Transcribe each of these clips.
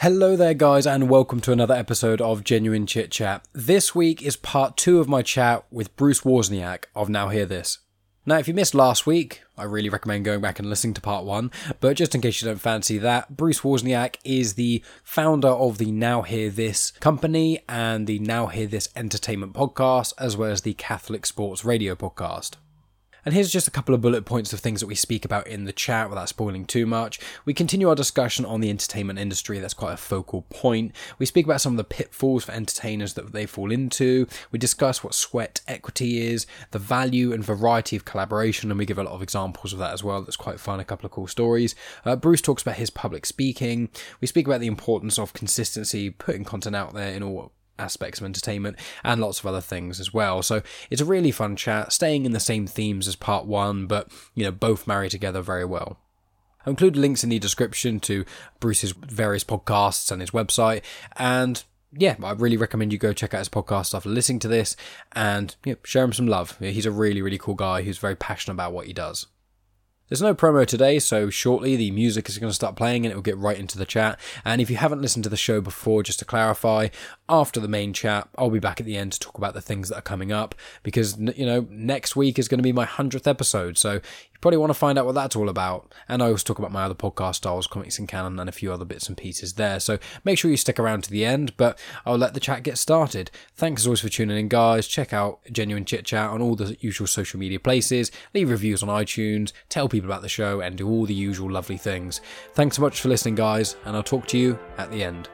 Hello there, guys, and welcome to another episode of Genuine Chit Chat. This week is part two of my chat with Bruce Wozniak of Now Hear This. Now, if you missed last week, I really recommend going back and listening to part one. But just in case you don't fancy that, Bruce Wozniak is the founder of the Now Hear This company and the Now Hear This entertainment podcast, as well as the Catholic Sports Radio podcast. And here's just a couple of bullet points of things that we speak about in the chat without spoiling too much. We continue our discussion on the entertainment industry, that's quite a focal point. We speak about some of the pitfalls for entertainers that they fall into. We discuss what sweat equity is, the value and variety of collaboration, and we give a lot of examples of that as well. That's quite fun, a couple of cool stories. Uh, Bruce talks about his public speaking. We speak about the importance of consistency, putting content out there in all aspects of entertainment and lots of other things as well. So it's a really fun chat, staying in the same themes as part one, but you know, both marry together very well. I'll include links in the description to Bruce's various podcasts and his website. And yeah, I really recommend you go check out his podcast after listening to this and you know, share him some love. He's a really, really cool guy who's very passionate about what he does. There's no promo today, so shortly the music is going to start playing and it will get right into the chat. And if you haven't listened to the show before, just to clarify, after the main chat, I'll be back at the end to talk about the things that are coming up because, you know, next week is going to be my 100th episode. So probably want to find out what that's all about. And I also talk about my other podcast styles, comics and canon, and a few other bits and pieces there. So make sure you stick around to the end, but I'll let the chat get started. Thanks as always for tuning in, guys. Check out Genuine Chit Chat on all the usual social media places, leave reviews on iTunes, tell people about the show, and do all the usual lovely things. Thanks so much for listening, guys, and I'll talk to you at the end.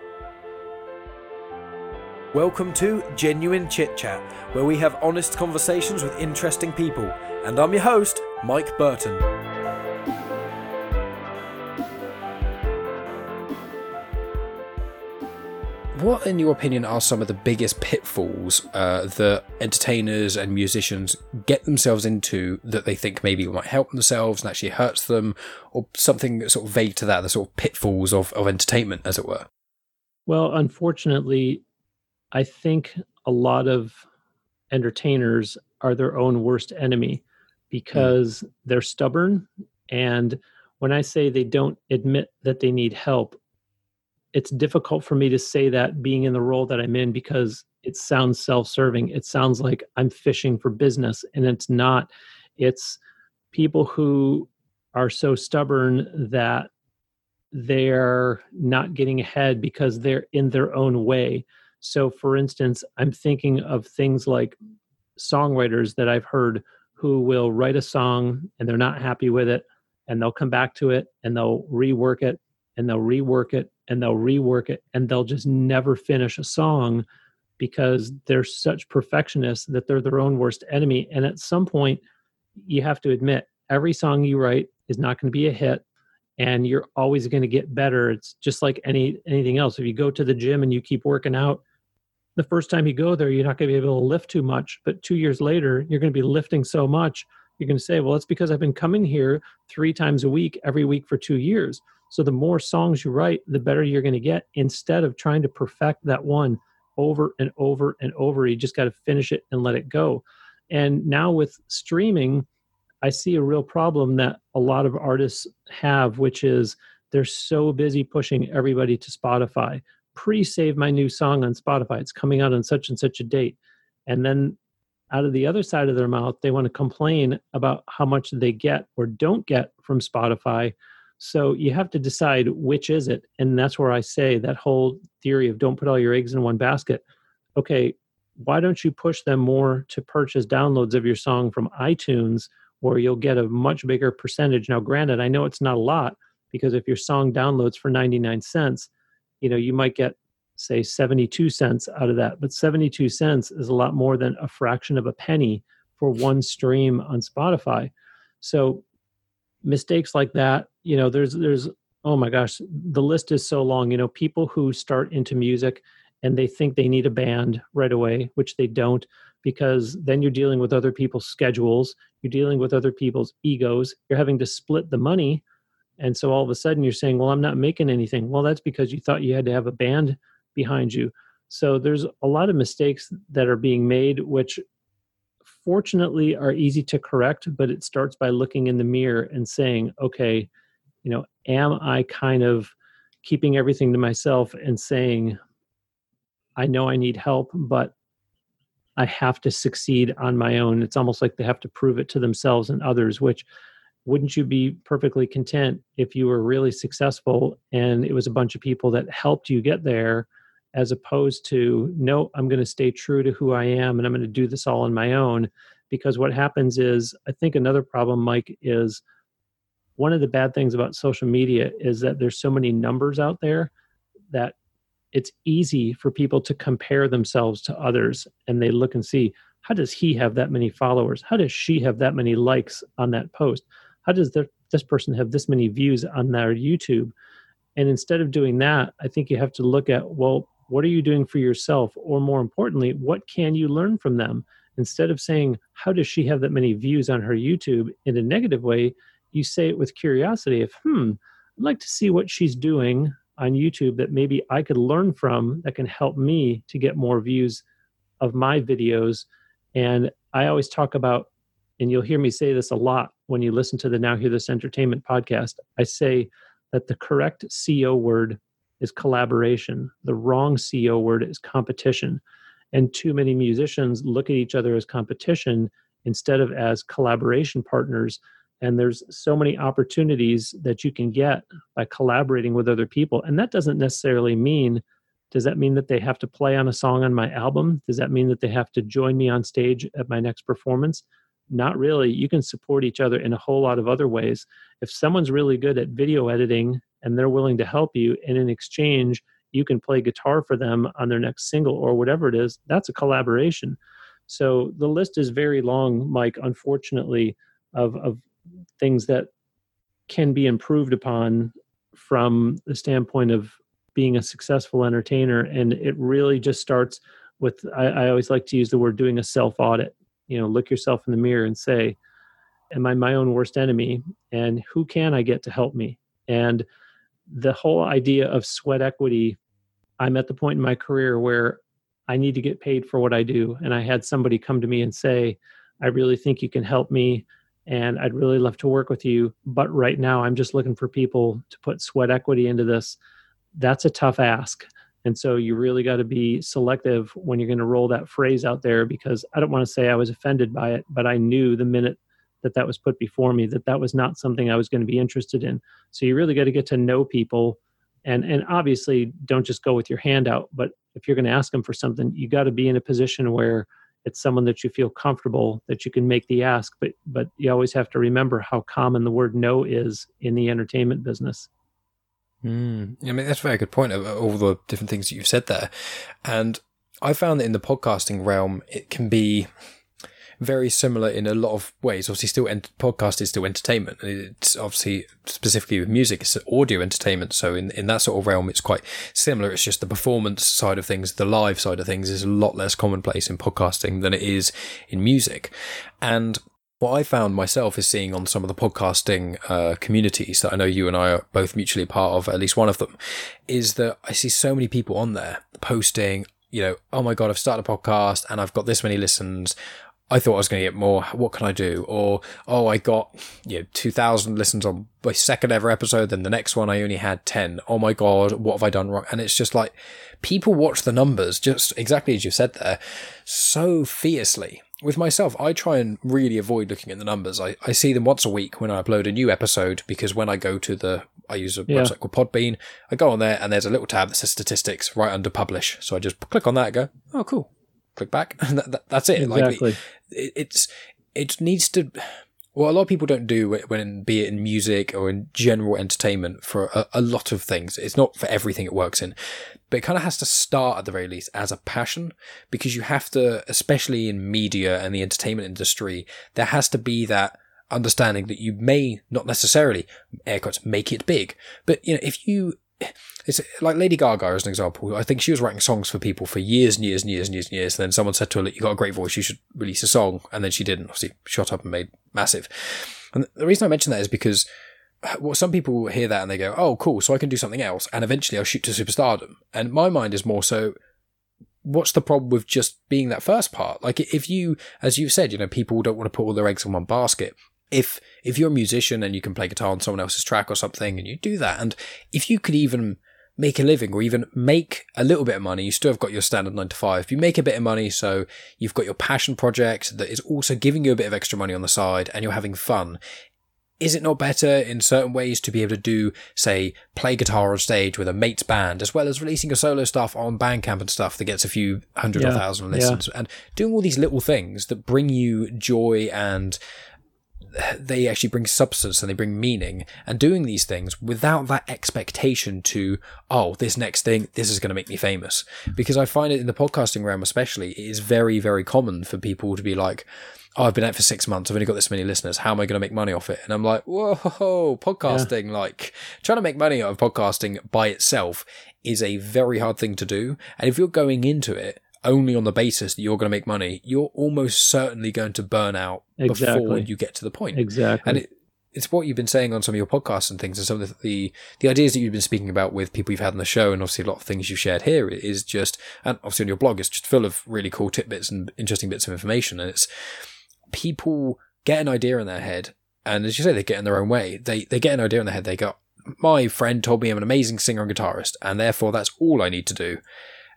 Welcome to Genuine Chit Chat, where we have honest conversations with interesting people. And I'm your host, Mike Burton. What, in your opinion, are some of the biggest pitfalls uh, that entertainers and musicians get themselves into that they think maybe might help themselves and actually hurts them, or something sort of vague to that, the sort of pitfalls of, of entertainment, as it were? Well, unfortunately, I think a lot of entertainers are their own worst enemy because mm. they're stubborn. And when I say they don't admit that they need help, it's difficult for me to say that being in the role that I'm in because it sounds self serving. It sounds like I'm fishing for business, and it's not. It's people who are so stubborn that they're not getting ahead because they're in their own way. So, for instance, I'm thinking of things like songwriters that I've heard who will write a song and they're not happy with it and they'll come back to it and they'll rework it and they'll rework it and they'll rework it and they'll just never finish a song because they're such perfectionists that they're their own worst enemy. And at some point you have to admit every song you write is not going to be a hit and you're always going to get better. It's just like any anything else. If you go to the gym and you keep working out the first time you go there you're not going to be able to lift too much but two years later you're going to be lifting so much you're going to say well it's because i've been coming here three times a week every week for two years. So the more songs you write the better you're going to get instead of trying to perfect that one over and over and over. You just got to finish it and let it go. And now with streaming i see a real problem that a lot of artists have which is they're so busy pushing everybody to spotify pre-save my new song on Spotify. It's coming out on such and such a date. And then out of the other side of their mouth, they want to complain about how much they get or don't get from Spotify. So you have to decide which is it. And that's where I say that whole theory of don't put all your eggs in one basket. Okay, why don't you push them more to purchase downloads of your song from iTunes where you'll get a much bigger percentage? Now, granted, I know it's not a lot because if your song downloads for 99 cents, you know you might get say 72 cents out of that but 72 cents is a lot more than a fraction of a penny for one stream on spotify. So mistakes like that you know there's there's oh my gosh the list is so long you know people who start into music and they think they need a band right away which they don't because then you're dealing with other people's schedules you're dealing with other people's egos you're having to split the money and so all of a sudden you're saying well i'm not making anything well that's because you thought you had to have a band behind you so there's a lot of mistakes that are being made which fortunately are easy to correct but it starts by looking in the mirror and saying okay you know am i kind of keeping everything to myself and saying, I know I need help, but I have to succeed on my own. It's almost like they have to prove it to themselves and others, which wouldn't you be perfectly content if you were really successful and it was a bunch of people that helped you get there as opposed to no i'm going to stay true to who i am and i'm going to do this all on my own. Because what happens is i think another problem mike is one of the bad things about social media is that there's so many numbers out there that it's easy for people to compare themselves to others and they look and see how does he have that many followers? How does she have that many likes on that post how does this person have this many views on their youtube? And instead of doing that i think you have to look at well what are you doing for yourself? Or more importantly what can you learn from them? Instead of saying how does she have that many views on her youtube in a negative way you say it with curiosity of hmm i'd like to see what she's doing on youtube that maybe i could learn from that can help me to get more views of my videos. And i always talk about and you'll hear me say this a lot when you listen to the now hear this entertainment podcast i say that the correct co word is collaboration. The wrong CO word is competition. And too many musicians look at each other as competition instead of as collaboration partners. And there's so many opportunities that you can get by collaborating with other people. And that doesn't necessarily mean, does that mean that they have to play on a song on my album? Does that mean that they have to join me on stage at my next performance? Not really. You can support each other in a whole lot of other ways. If someone's really good at video editing and they're willing to help you and in exchange you can play guitar for them on their next single or whatever it is that's a collaboration so the list is very long mike unfortunately of of things that can be improved upon from the standpoint of being a successful entertainer and it really just starts with I, I always like to use the word doing a self audit you know look yourself in the mirror and say am i my own worst enemy? And who can i get to help me? And the whole idea of sweat equity i'm at the point in my career where i need to get paid for what i do. And i had somebody come to me and say i really think you can help me and i'd really love to work with you but right now i'm just looking for people to put sweat equity into this. That's a tough ask and so you really got to be selective when you're going to roll that phrase out there because i don't want to say i was offended by it but i knew the minute that that was put before me that that was not something I was going to be interested in. So you really got to get to know people and and obviously don't just go with your hand out, but if you're going to ask them for something, you got to be in a position where it's someone that you feel comfortable that you can make the ask, but but you always have to remember how common the word no is in the entertainment business. Mm. I mean, that's a very good point of all the different things that you've said there. And I found that in the podcasting realm, it can be very similar in a lot of ways. Obviously, still ent- podcast is still entertainment. It's obviously specifically with music, it's audio entertainment. So in in that sort of realm, it's quite similar. It's just the performance side of things, the live side of things, is a lot less commonplace in podcasting than it is in music, and. What I found myself is seeing on some of the podcasting uh, communities that I know you and I are both mutually part of, at least one of them, is that I see so many people on there posting, you know, oh my God, I've started a podcast and I've got this many listens. I thought I was going to get more. What can I do? Or, oh, I got, you know, 2,000 listens on my second ever episode. Then the next one I only had 10. Oh my God, what have I done wrong? And it's just like people watch the numbers just exactly as you said there so fiercely. With myself, I try and really avoid looking at the numbers. I, I see them once a week when I upload a new episode because when I go to the, I use a yeah. website called Podbean. I go on there and there's a little tab that says statistics right under publish. So I just click on that and go, oh, cool click back. that, that, that's it. Exactly. Like, it, it's it needs to. Well, a lot of people don't do it when, be it in music or in general entertainment for a, a lot of things. It's not for everything it works in, but it kind of has to start at the very least as a passion because you have to, especially in media and the entertainment industry, there has to be that understanding that you may not necessarily air quotes make it big, but you know if you it's like Lady Gaga as an example. I think she was writing songs for people for years and years and years and years and years. And then someone said to her, "You got a great voice. You should release a song." And then she didn't. Obviously, shot up and made massive. And the reason I mention that is because uh, well, some people hear that and they go, "Oh, cool! So I can do something else, and eventually I'll shoot to superstardom." And my mind is more so, what's the problem with just being that first part? Like, if you, as you've said, you know, people don't want to put all their eggs in one basket if if you're a musician and you can play guitar on someone else's track or something and you do that and if you could even make a living or even make a little bit of money. You still have got your standard nine to five. You make a bit of money, so you've got your passion project that is also giving you a bit of extra money on the side and you're having fun. Is it not better in certain ways to be able to do, say, play guitar on stage with a mate's band, as well as releasing your solo stuff on Bandcamp and stuff that gets a few hundred Yeah, or thousand listens, and doing all these little things that bring you joy and they actually bring substance and they bring meaning and doing these things without that expectation to oh this next thing this is going to make me famous. Because i find it in the podcasting realm especially it is very very common for people to be like oh i've been out for six months i've only got this many listeners how am i going to make money off it? And i'm like whoa podcasting like trying to make money out of podcasting by itself is a very hard thing to do and if you're going into it only on the basis that you're going to make money, you're almost certainly going to burn out before you get to the point. Exactly. And it, it's what you've been saying on some of your podcasts and things, and some of the, the the ideas that you've been speaking about with people you've had on the show, and obviously a lot of things you've shared here is just, and obviously on your blog, it's just full of really cool tidbits and interesting bits of information. And it's people get an idea in their head, and as you say, they get in their own way. They they get an idea in their head. They go, my friend told me I'm an amazing singer and guitarist, and therefore that's all I need to do.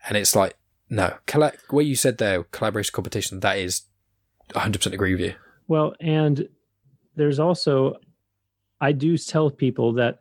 And it's like, no, colla- what you said there, collaboration competition, that is 100% agree with you. Well, and there's also, I do tell people that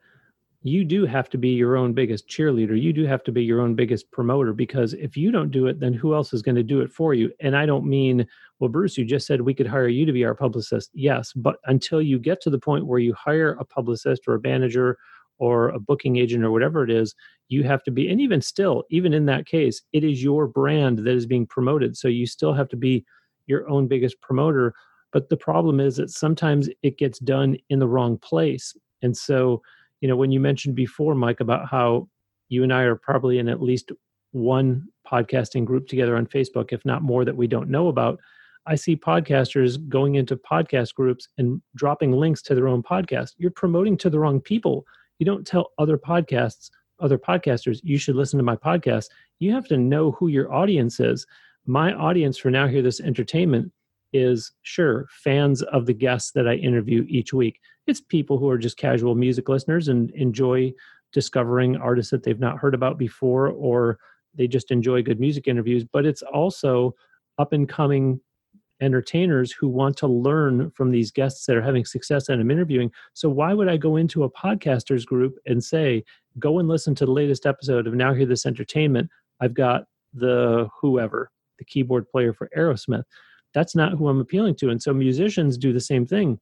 you do have to be your own biggest cheerleader. You do have to be your own biggest promoter because if you don't do it, then who else is going to do it for you? And I don't mean, well, Bruce, you just said we could hire you to be our publicist. Yes, but until you get to the point where you hire a publicist or a manager or a booking agent or whatever it is, you have to be, and even still, even in that case, it is your brand that is being promoted. So you still have to be your own biggest promoter. But the problem is that sometimes it gets done in the wrong place. And so, you know, when you mentioned before, Mike, about how you and I are probably in at least one podcasting group together on Facebook, if not more, that we don't know about. I see podcasters going into podcast groups and dropping links to their own podcast. You're promoting to the wrong people. You don't tell other podcasts, other podcasters, you should listen to my podcast. You have to know who your audience is. My audience for Now Hear This Entertainment is sure fans of the guests that I interview each week. It's people who are just casual music listeners and enjoy discovering artists that they've not heard about before, or they just enjoy good music interviews. But it's also up and coming entertainers who want to learn from these guests that are having success that I'm interviewing. So why would I go into a podcasters group and say, go and listen to the latest episode of Now Hear This Entertainment? I've got the whoever, the keyboard player for Aerosmith. That's not who I'm appealing to. And so musicians do the same thing.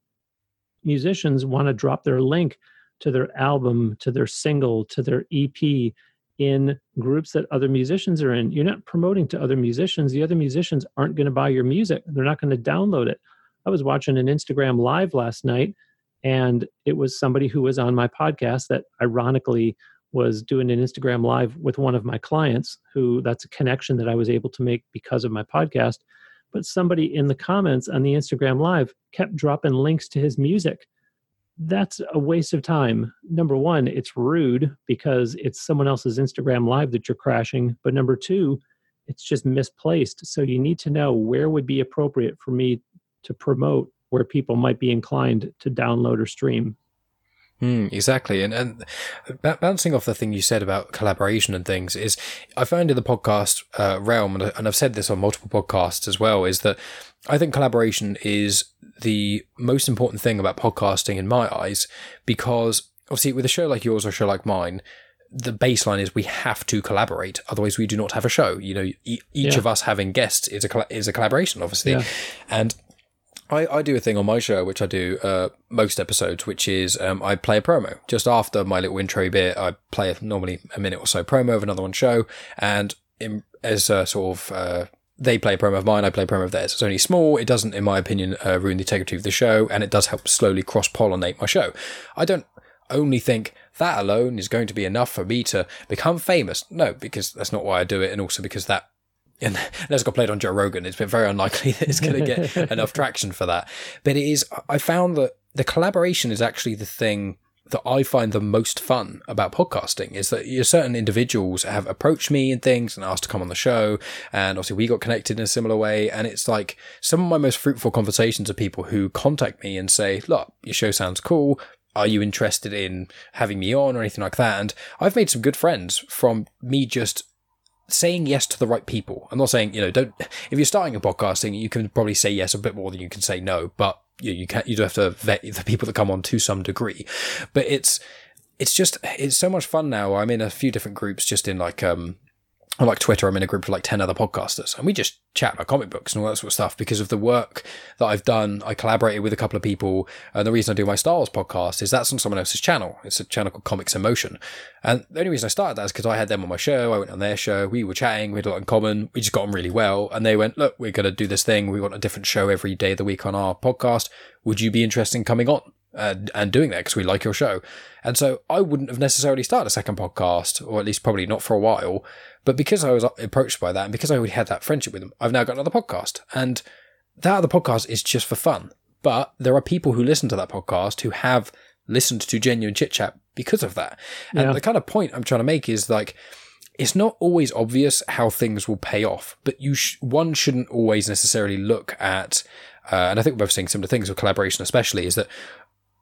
Musicians want to drop their link to their album, to their single, to their EP in groups that other musicians are in. You're not promoting to other musicians. The other musicians aren't going to buy your music. They're not going to download it. I was watching an Instagram live last night and it was somebody who was on my podcast that ironically was doing an Instagram live with one of my clients who that's a connection that I was able to make because of my podcast. But somebody in the comments on the Instagram live kept dropping links to his music that's a waste of time. Number one, it's rude because it's someone else's Instagram live that you're crashing. But number two, it's just misplaced. So you need to know where would be appropriate for me to promote where people might be inclined to download or stream. Mm, exactly, and and b- bouncing off the thing you said about collaboration and things is, I found in the podcast uh, realm, and, and I've said this on multiple podcasts as well, is that I think collaboration is the most important thing about podcasting in my eyes, because obviously with a show like yours or a show like mine, the baseline is we have to collaborate, otherwise we do not have a show. You know, e- each Yeah. of us having guests is a is a collaboration, obviously, Yeah. and I, I do a thing on my show, which I do uh, most episodes, which is um, I play a promo. Just after my little intro bit, I play normally a minute or so promo of another one show. And in, as a sort of, uh, they play a promo of mine, I play a promo of theirs. It's only small. It doesn't, in my opinion, uh, ruin the integrity of the show. And it does help slowly cross pollinate my show. I don't only think that alone is going to be enough for me to become famous. No, because that's not why I do it. And also because that and it got played on Joe Rogan, it's been very unlikely that it's going to get enough traction for that. But it is, I found that the collaboration is actually the thing that I find the most fun about podcasting is that certain individuals have approached me and things and asked to come on the show. And obviously we got connected in a similar way. And it's like some of my most fruitful conversations are people who contact me and say, look, your show sounds cool. are you interested in having me on or anything like that? And I've made some good friends from me just saying yes to the right people. I'm not saying, you know, don't, if you're starting a podcasting, you can probably say yes a bit more than you can say no, but you, you can't, you do have to vet the people that come on to some degree. But it's, it's just, it's so much fun now. I'm in a few different groups just in like, um, on like Twitter, I'm in a group of like 10 other podcasters and we just chat about comic books and all that sort of stuff because of the work that I've done. I collaborated with a couple of people. And the reason I do my Star Wars podcast is that's on someone else's channel. It's a channel called Comics in Motion. And the only reason I started that is because I had them on my show. I went on their show. We were chatting. We had a lot in common. We just got on really well. And they went, look, we're going to do this thing. We want a different show every day of the week on our podcast. Would you be interested in coming on? And, and doing that because we like your show. And so I wouldn't have necessarily started a second podcast, or at least probably not for a while. But because I was approached by that and because I already had that friendship with them, I've now got another podcast. And that other podcast is just for fun. But there are people who listen to that podcast who have listened to genuine chit chat because of that. And yeah. the kind of point I'm trying to make is like, it's not always obvious how things will pay off, but you sh- one shouldn't always necessarily look at, uh, and I think we're both saying similar things with collaboration, especially, is that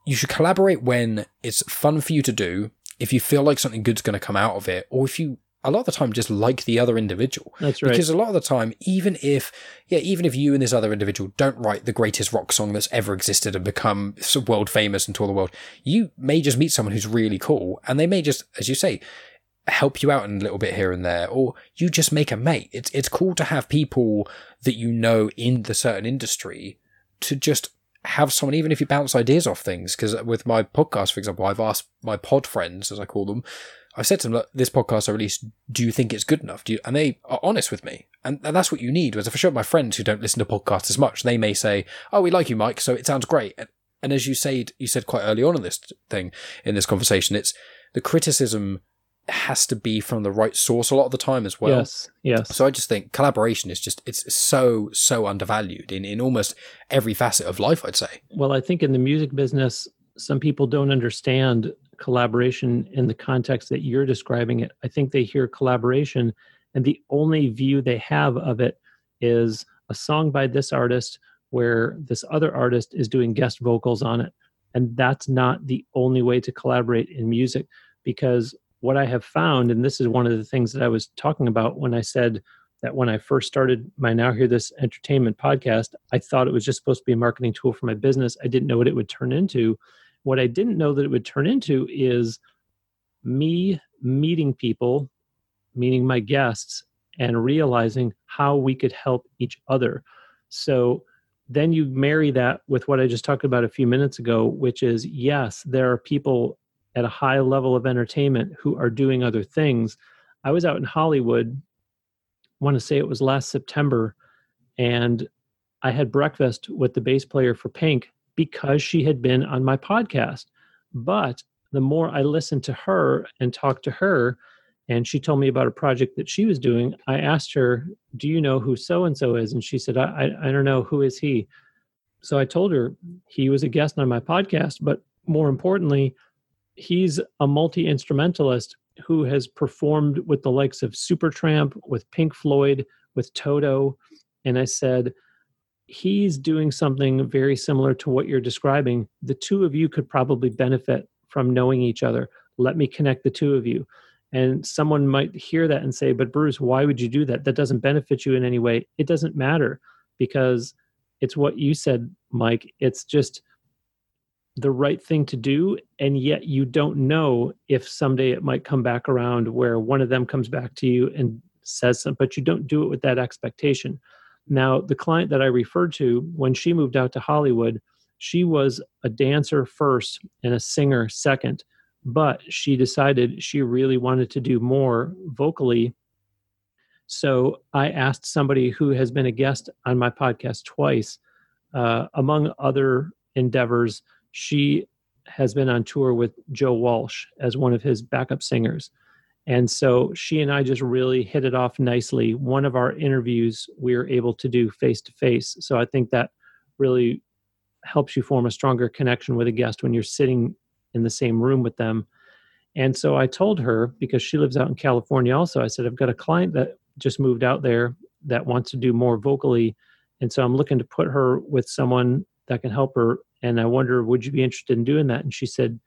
you should collaborate when it's fun for you to do, if you feel like something good's going to come out of it, or if you a lot of the time just like the other individual. That's right. Because a lot of the time, even if yeah, even if you and this other individual don't write the greatest rock song that's ever existed and become world famous and tour the world, you may just meet someone who's really cool, and they may just, as you say, help you out in a little bit here and there, or you just make a mate. It's it's cool to have people that you know in the certain industry to just have someone, even if you bounce ideas off things. Because with my podcast, for example, I've asked my pod friends, as I call them, I've said to them, Look, this podcast I released, do you think it's good enough? Do you, and they are honest with me. And, and that's what you need. Whereas for sure, my friends who don't listen to podcasts as much, they may say, Oh, we like you, Mike. So it sounds great. And, and as you said, you said quite early on in this thing, in this conversation, it's the criticism has to be from the right source a lot of the time as well. Yes, yes. So I just think collaboration is just it's so so undervalued in in almost every facet of life. I'd say. Well, I think in the music business, some people don't understand collaboration in the context that you're describing it. I think they hear collaboration, and the only view they have of it is a song by this artist where this other artist is doing guest vocals on it. And that's not the only way to collaborate in music because what I have found, and this is one of the things that I was talking about when I said that when I first started my Now Hear This Entertainment podcast, I thought it was just supposed to be a marketing tool for my business. I didn't know what it would turn into. What I didn't know that it would turn into is me meeting people, meeting my guests, and realizing how we could help each other. So then you marry that with what I just talked about a few minutes ago, which is yes, there are people at a high level of entertainment who are doing other things. I was out in Hollywood, I want to say it was last September, and I had breakfast with the bass player for Pink because she had been on my podcast. But the more I listened to her and talked to her, and she told me about a project that she was doing, I asked her, Do you know who so and so is? And she said, I, I, I don't know. Who is he? So I told her he was a guest on my podcast, but more importantly, he's a multi instrumentalist who has performed with the likes of Supertramp, with Pink Floyd, with Toto. And I said, he's doing something very similar to what you're describing. The two of you could probably benefit from knowing each other. Let me connect the two of you. And someone might hear that and say, But Bruce, why would you do that? That doesn't benefit you in any way. It doesn't matter because it's what you said, Mike. It's just the right thing to do and yet you don't know if someday it might come back around where one of them comes back to you and says something but you don't do it with that expectation. Now the client that i referred to when she moved out to hollywood she was a dancer first and a singer second but she decided she really wanted to do more vocally. So i asked somebody who has been a guest on my podcast twice uh, among other endeavors she has been on tour with Joe Walsh as one of his backup singers. And so she and I just really hit it off nicely. One of our interviews we were able to do face to face. So I think that really helps you form a stronger connection with a guest when you're sitting in the same room with them. And so I told her, because she lives out in California also, I said, I've got a client that just moved out there that wants to do more vocally. And so I'm looking to put her with someone that can help her and I wonder, would you be interested in doing that? And she said,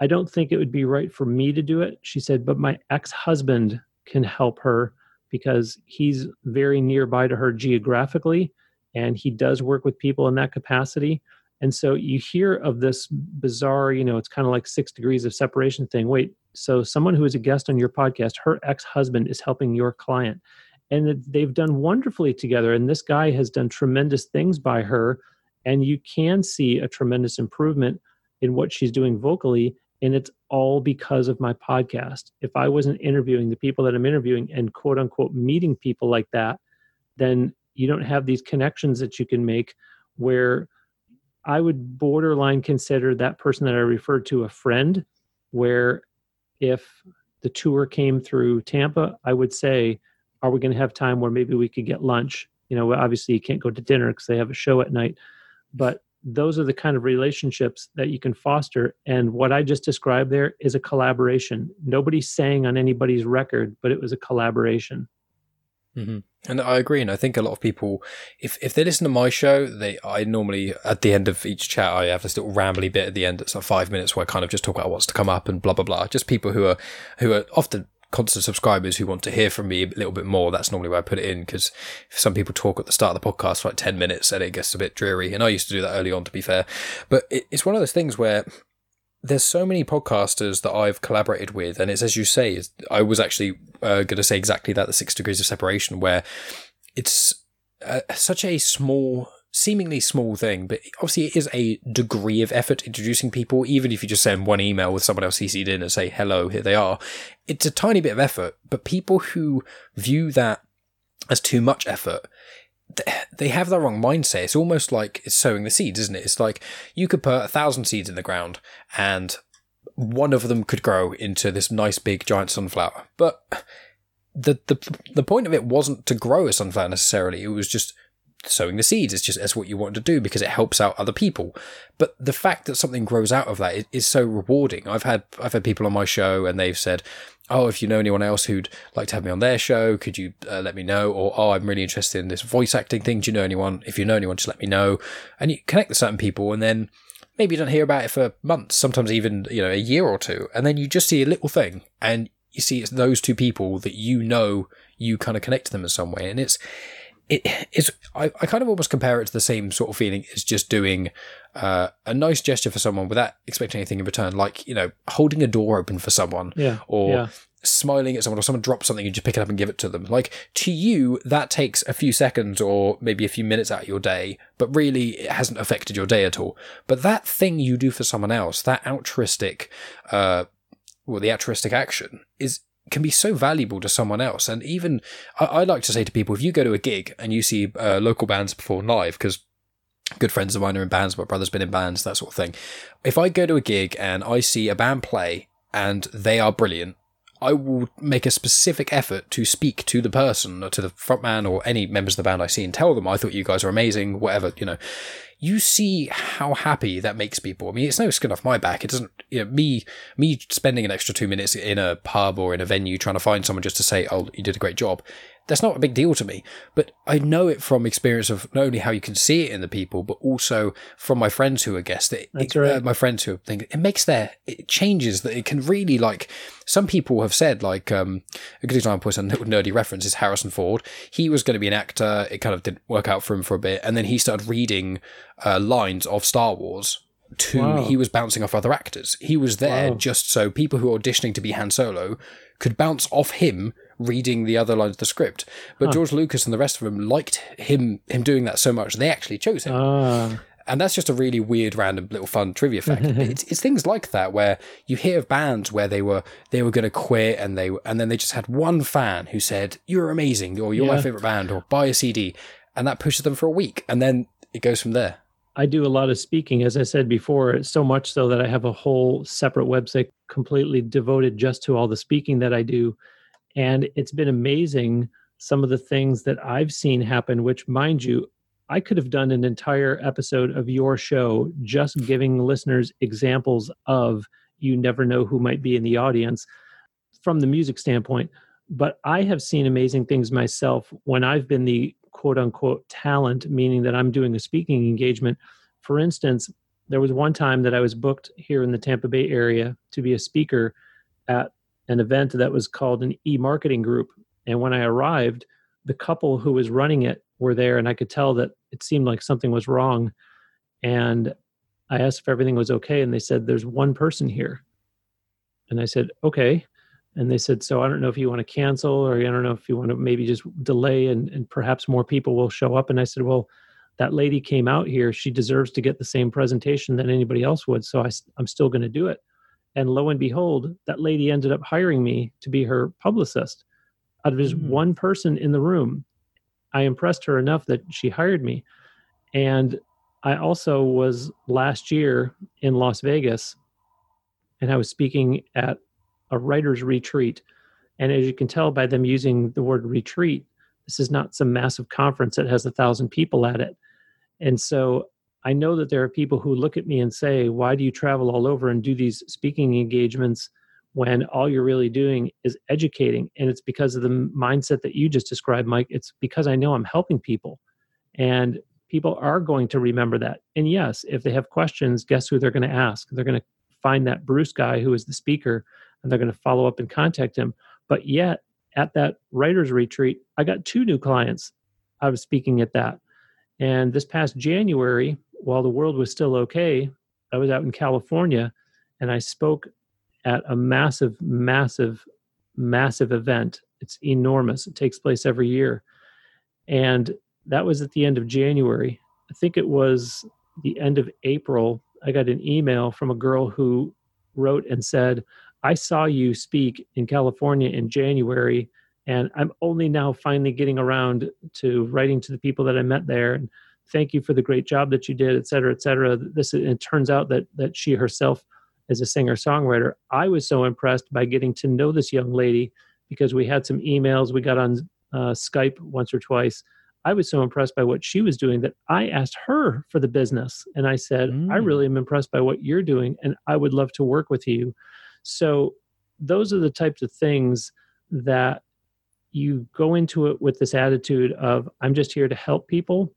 I don't think it would be right for me to do it. She said, but my ex husband can help her because he's very nearby to her geographically and he does work with people in that capacity. And so you hear of this bizarre, you know, it's kind of like six degrees of separation thing. Wait, so someone who is a guest on your podcast, her ex husband is helping your client. And they've done wonderfully together. And this guy has done tremendous things by her. And you can see a tremendous improvement in what she's doing vocally. And it's all because of my podcast. If I wasn't interviewing the people that I'm interviewing and quote unquote meeting people like that, then you don't have these connections that you can make where I would borderline consider that person that I referred to a friend, where if the tour came through Tampa, I would say, Are we going to have time where maybe we could get lunch? You know, obviously you can't go to dinner because they have a show at night, but those are the kind of relationships that you can foster. And what I just described there is a collaboration. Nobody's saying on anybody's record, but it was a collaboration. Mm-hmm. And I agree, and I think a lot of people, if if they listen to my show, they I normally at the end of each chat I have this little rambly bit at the end. It's like five minutes where I kind of just talk about what's to come up and blah blah blah. Just people who are who are often constant subscribers who want to hear from me a little bit more. That's normally where I put it in because some people talk at the start of the podcast for like ten minutes and it gets a bit dreary. And I used to do that early on, to be fair. But it, it's one of those things where there's so many podcasters that I've collaborated with, and it's as you say. I was actually uh, going to say exactly that: the six degrees of separation, where it's uh, such a small, seemingly small thing, but obviously it is a degree of effort introducing people. Even if you just send one email with someone else CC'd in and say hello, here they are, it's a tiny bit of effort. But people who view that as too much effort they have the wrong mindset. It's almost like it's sowing the seeds, isn't it? It's like you could put a thousand seeds in the ground and one of them could grow into this nice big giant sunflower. But the the the point of it wasn't to grow a sunflower necessarily. It was just sowing the seeds. It's just that's what you want to do because it helps out other people. But the fact that something grows out of that is, is so rewarding. I've had I've had people on my show and they've said, oh, if you know anyone else who'd like to have me on their show, could you uh, let me know? Or, oh, I'm really interested in this voice acting thing. Do you know anyone? If you know anyone, just let me know. And you connect with certain people and then maybe you don't hear about it for months, sometimes even, you know, a year or two. And then you just see a little thing and you see it's those two people that you know you kind of connect to them in some way. And it's, it is I, I kind of almost compare it to the same sort of feeling as just doing uh, a nice gesture for someone without expecting anything in return, like you know holding a door open for someone, yeah, or yeah. smiling at someone, or someone drops something, you just pick it up and give it to them. Like to you, that takes a few seconds or maybe a few minutes out of your day, but really it hasn't affected your day at all. But that thing you do for someone else, that altruistic, uh, well, the altruistic action is can be so valuable to someone else. And even I, I, like to say to people, if you go to a gig and you see uh, local bands perform live, because good friends of mine are in bands, my brother's been in bands, that sort of thing. If I go to a gig and I see a band play and they are brilliant, I will make a specific effort to speak to the person or to the frontman or any members of the band I see and tell them I thought you guys are amazing, whatever, you know you see how happy that makes people. I mean, it's no skin off my back. It doesn't, you know, me, me spending an extra two minutes in a pub or in a venue trying to find someone just to say, oh, you did a great job that's not a big deal to me. But I know it from experience of not only how you can see it in the people, but also from my friends who are guests. It, that's it, right. Uh, my friends who think it makes their it changes that it can really like. Some people have said like um, a good example is a little nerdy reference is Harrison Ford. He was going to be an actor. It kind of didn't work out for him for a bit, and then he started reading uh, lines of Star Wars to wow. he was bouncing off other actors. He was there wow. just so people who are auditioning to be Han Solo could bounce off him reading the other lines of the script. But huh. George Lucas and the rest of them liked him him doing that so much they actually chose him. Ah. And that's just a really weird, random little fun trivia fact. it's, it's things like that where you hear of bands where they were they were going to quit and they and then they just had one fan who said you're amazing or you're yeah. my favorite band or buy a CD, and that pushes them for a week, and then it goes from there. I do a lot of speaking, as I said before, so much so that I have a whole separate website completely devoted just to all the speaking that I do. And it's been amazing some of the things that I've seen happen, which, mind you, I could have done an entire episode of your show just giving listeners examples of you never know who might be in the audience from the music standpoint. But I have seen amazing things myself when I've been the quote unquote talent, meaning that I'm doing a speaking engagement. For instance, there was one time that I was booked here in the Tampa Bay area to be a speaker at an event that was called an e-marketing group. And when I arrived, the couple who was running it were there, and I could tell that it seemed like something was wrong. And I asked if everything was okay, and they said, There's one person here. And I said, Okay. And they said, So I don't know if you want to cancel, or I don't know if you want to maybe just delay and, and perhaps more people will show up. And I said, Well, that lady came out here. She deserves to get the same presentation that anybody else would. So I, I'm still going to do it. And lo and behold, that lady ended up hiring me to be her publicist. Out of just mm-hmm. one person in the room, I impressed her enough that she hired me. And I also was last year in Las Vegas and I was speaking at a writer's retreat. And as you can tell by them using the word retreat, this is not some massive conference that has a thousand people at it. And so I know that there are people who look at me and say, Why do you travel all over and do these speaking engagements when all you're really doing is educating? And it's because of the mindset that you just described, Mike. It's because I know I'm helping people. And people are going to remember that. And yes, if they have questions, guess who they're going to ask? They're going to find that Bruce guy who is the speaker and they're going to follow up and contact him. But yet, at that writer's retreat, I got two new clients I was speaking at that. And this past January, while the world was still okay, I was out in California and I spoke at a massive, massive, massive event. It's enormous. It takes place every year. And that was at the end of January. I think it was the end of April. I got an email from a girl who wrote and said, I saw you speak in California in January and i'm only now finally getting around to writing to the people that i met there and thank you for the great job that you did et cetera et cetera. This it turns out that that she herself is a singer songwriter i was so impressed by getting to know this young lady because we had some emails we got on uh, skype once or twice. I was so impressed by what she was doing that i asked her for the business and i said mm. i really am impressed by what you're doing and i would love to work with you. So those are the types of things that you go into it with this attitude of i'm just here to help people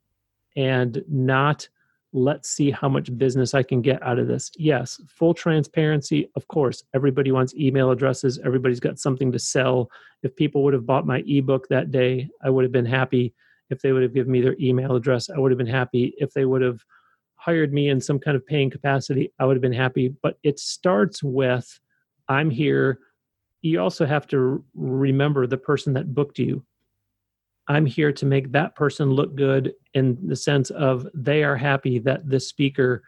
and not let's see how much business i can get out of this. Yes full transparency of course. Everybody wants email addresses. Everybody's got something to sell. If people would have bought my ebook that day i would have been happy. If they would have given me their email address i would have been happy. If they would have hired me in some kind of paying capacity i would have been happy. But it starts with i'm here. You also have to remember the person that booked you. I'm here to make that person look good in the sense of they are happy that the speaker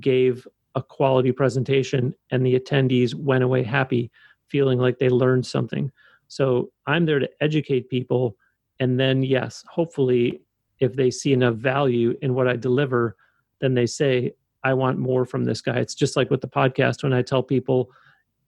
gave a quality presentation and the attendees went away happy, feeling like they learned something. So I'm there to educate people. And then, yes, hopefully, if they see enough value in what I deliver, then they say, I want more from this guy. It's just like with the podcast when I tell people,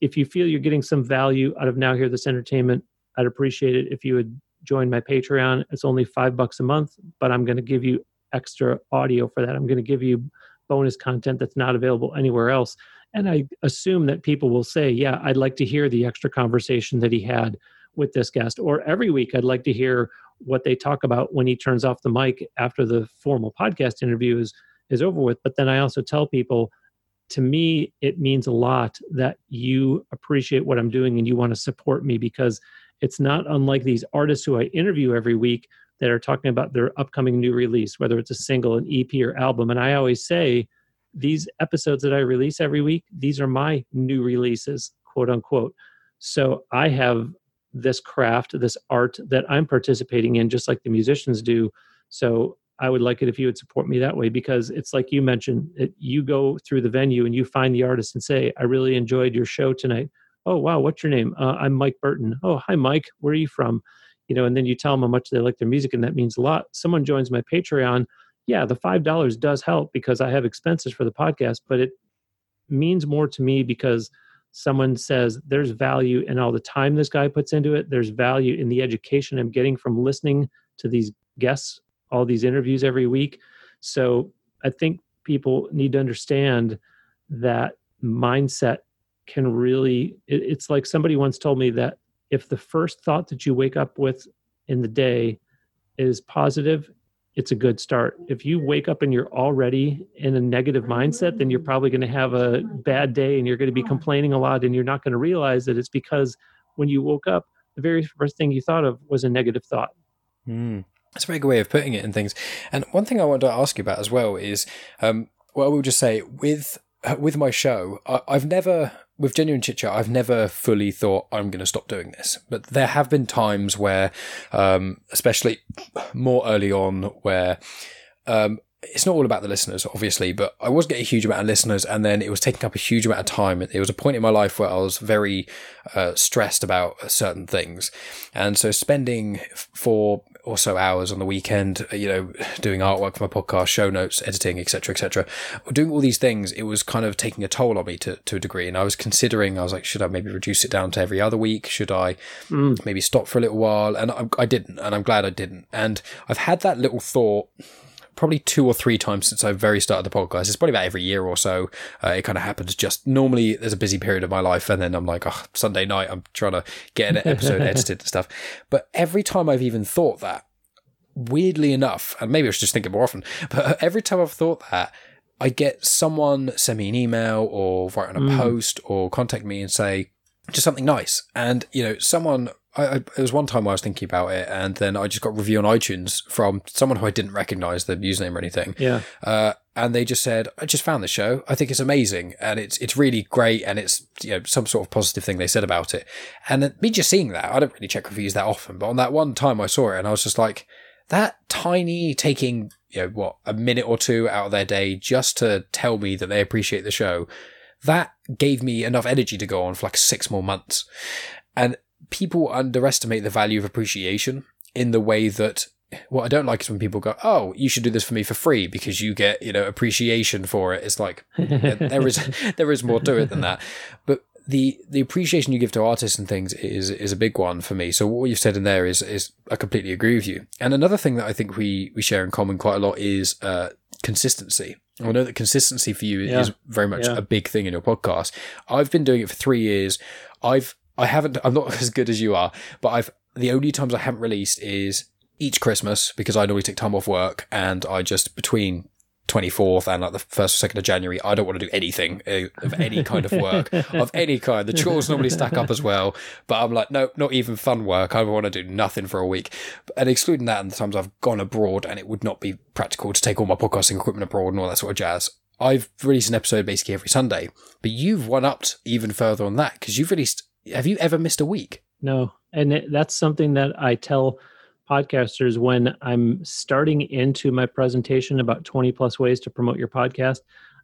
if you feel you're getting some value out of Now Hear This Entertainment, I'd appreciate it if you would join my Patreon. It's only five bucks a month, but I'm going to give you extra audio for that. I'm going to give you bonus content that's not available anywhere else. And I assume that people will say, yeah, I'd like to hear the extra conversation that he had with this guest. Or every week, I'd like to hear what they talk about when he turns off the mic after the formal podcast interview is, is over with. But then I also tell people, to me, it means a lot that you appreciate what I'm doing and you want to support me because it's not unlike these artists who I interview every week that are talking about their upcoming new release, whether it's a single, an EP, or album. And I always say, these episodes that I release every week, these are my new releases, quote unquote. So I have this craft, this art that I'm participating in, just like the musicians do. So I would like it if you would support me that way because it's like you mentioned, it, you go through the venue and you find the artist and say, I really enjoyed your show tonight. Oh, wow, what's your name? Uh, I'm Mike Burton. Oh, hi, Mike. Where are you from? You know, and then you tell them how much they like their music, and that means a lot. Someone joins my Patreon. Yeah, the $5 does help because I have expenses for the podcast, but it means more to me because someone says there's value in all the time this guy puts into it. There's value in the education I'm getting from listening to these guests all these interviews every week. So I think people need to understand that mindset can really, it, it's like somebody once told me that if the first thought that you wake up with in the day is positive, it's a good start. If you wake up and you're already in a negative mindset, then you're probably going to have a bad day and you're going to be complaining a lot and you're not going to realize that it's because when you woke up, the very first thing you thought of was a negative thought. Mm. That's a very good way of putting it in things. And one thing I wanted to ask you about as well is, um, well, we'll just say with with my show, I, I've never with genuine chit chat, I've never fully thought I'm going to stop doing this, but there have been times where, um, especially more early on, where um, it's not all about the listeners, obviously, but I was getting a huge amount of listeners, and then it was taking up a huge amount of time. It was a point in my life where I was very uh, stressed about certain things, and so spending four or so hours on the weekend, you know, doing artwork for my podcast, show notes, editing, etc., etc., doing all these things, it was kind of taking a toll on me to to a degree, and I was considering, I was like, should I maybe reduce it down to every other week? Should I mm. maybe stop for a little while? And I, I didn't, and I'm glad I didn't. And I've had that little thought probably two or three times since I very started the podcast. It's probably about every year or so. Uh, it kind of happens. Just normally there's a busy period of my life, and then I'm like, oh, Sunday night, I'm trying to get an episode edited and stuff. But every time I've even thought that, weirdly enough, and maybe I should just think it more often, but every time I've thought that, I get someone send me an email or write on a mm. post or contact me and say just something nice. And, you know, someone I, I, it was one time I was thinking about it, and then I just got a review on iTunes from someone who I didn't recognize the username or anything. Yeah. Uh, and they just said, "I just found the show. I think it's amazing, and it's it's really great, and it's you know some sort of positive thing they said about it." And me just seeing that, I don't really check reviews that often, but on that one time I saw it, and I was just like, that tiny taking you know what a minute or two out of their day just to tell me that they appreciate the show that gave me enough energy to go on for like six more months and people underestimate the value of appreciation in the way that what I don't like is when people go, "Oh, you should do this for me for free because you get, you know, appreciation for it." It's like there is there is more to it than that. But the the appreciation you give to artists and things is is a big one for me. So what you've said in there is is I completely agree with you. And another thing that I think we we share in common quite a lot is uh, consistency. I know that consistency for you yeah. is very much yeah. a big thing in your podcast. I've been doing it for three years. I've I haven't. I'm not as good as you are, but I've the only times I haven't released is each Christmas because I normally take time off work and I just between 24th and like the first or second of January, I don't want to do anything uh, of any kind of work of any kind. The chores normally stack up as well, but I'm like, no, not even fun work. I want to do nothing for a week. And excluding that and the times I've gone abroad and it would not be practical to take all my podcasting equipment abroad and all that sort of jazz. I've released an episode basically every Sunday, but you've one upped even further on that because you've released have you ever missed a week? No. And it, that's something that I tell podcasters when I'm starting into my presentation about 20 plus ways to promote your podcast.